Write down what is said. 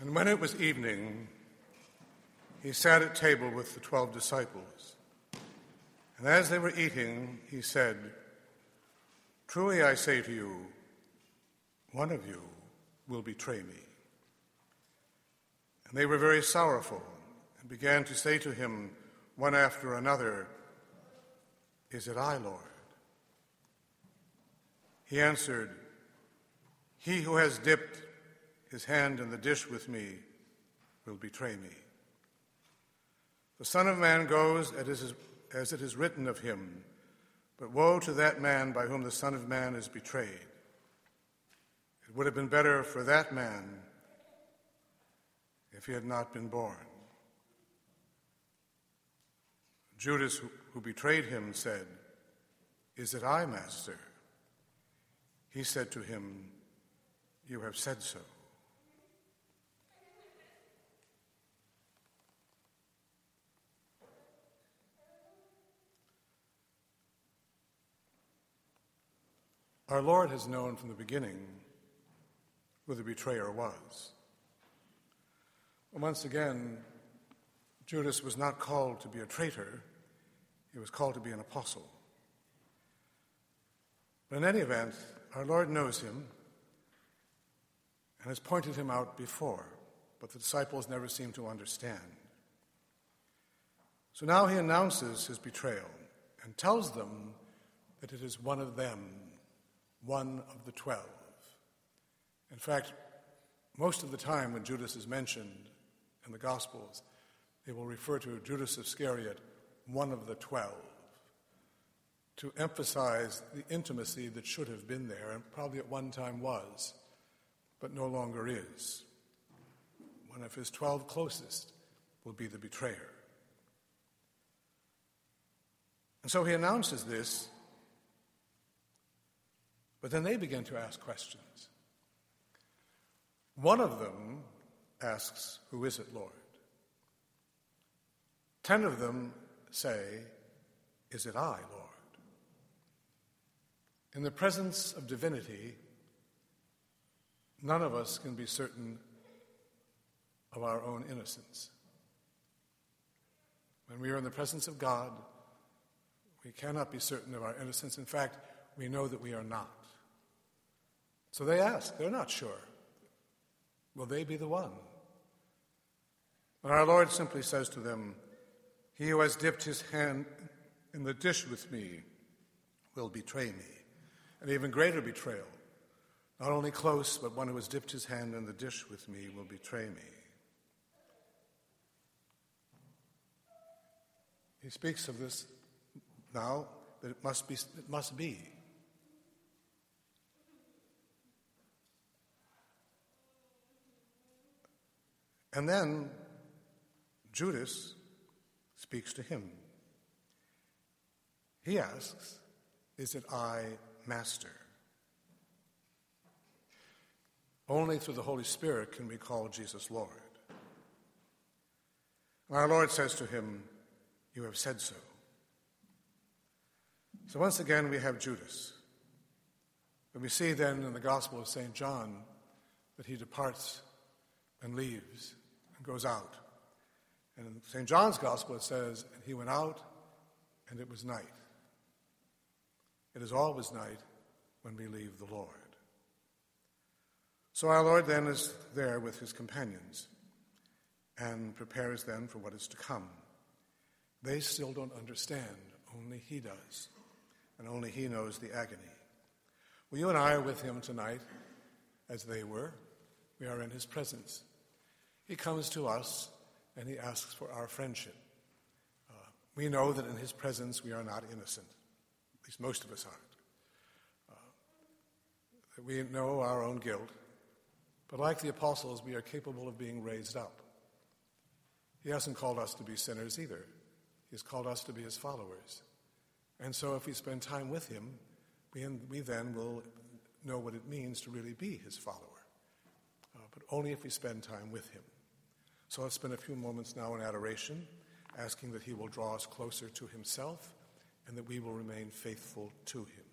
And when it was evening, he sat at table with the twelve disciples. And as they were eating, he said, Truly I say to you, one of you will betray me. And they were very sorrowful and began to say to him one after another, Is it I, Lord? He answered, He who has dipped his hand in the dish with me will betray me. The Son of Man goes as it is written of him, but woe to that man by whom the Son of Man is betrayed. It would have been better for that man if he had not been born. Judas, who betrayed him, said, Is it I, Master? He said to him, You have said so. Our Lord has known from the beginning who the betrayer was. Once again, Judas was not called to be a traitor, he was called to be an apostle. But in any event, our Lord knows him and has pointed him out before, but the disciples never seem to understand. So now he announces his betrayal and tells them that it is one of them one of the twelve. In fact, most of the time when Judas is mentioned in the Gospels, they will refer to Judas Iscariot, one of the twelve, to emphasize the intimacy that should have been there and probably at one time was, but no longer is. One of his twelve closest will be the betrayer. And so he announces this but then they begin to ask questions. One of them asks, Who is it, Lord? Ten of them say, Is it I, Lord? In the presence of divinity, none of us can be certain of our own innocence. When we are in the presence of God, we cannot be certain of our innocence. In fact, we know that we are not. So they ask, they're not sure. Will they be the one? But our Lord simply says to them, He who has dipped his hand in the dish with me will betray me. An even greater betrayal. Not only close, but one who has dipped his hand in the dish with me will betray me. He speaks of this now that it must be. It must be. And then Judas speaks to him. He asks, Is it I, Master? Only through the Holy Spirit can we call Jesus Lord. And our Lord says to him, You have said so. So once again, we have Judas. But we see then in the Gospel of St. John that he departs and leaves and goes out. And in St. John's Gospel, it says, he went out, and it was night. It is always night when we leave the Lord. So our Lord then is there with his companions and prepares them for what is to come. They still don't understand, only he does, and only he knows the agony. Well, you and I are with him tonight, as they were. We are in his presence. He comes to us and he asks for our friendship. Uh, we know that in his presence we are not innocent. At least most of us aren't. Uh, we know our own guilt. But like the apostles, we are capable of being raised up. He hasn't called us to be sinners either. He's called us to be his followers. And so if we spend time with him, we, we then will know what it means to really be his follower. Uh, but only if we spend time with him. So let's spend a few moments now in adoration, asking that He will draw us closer to Himself and that we will remain faithful to Him.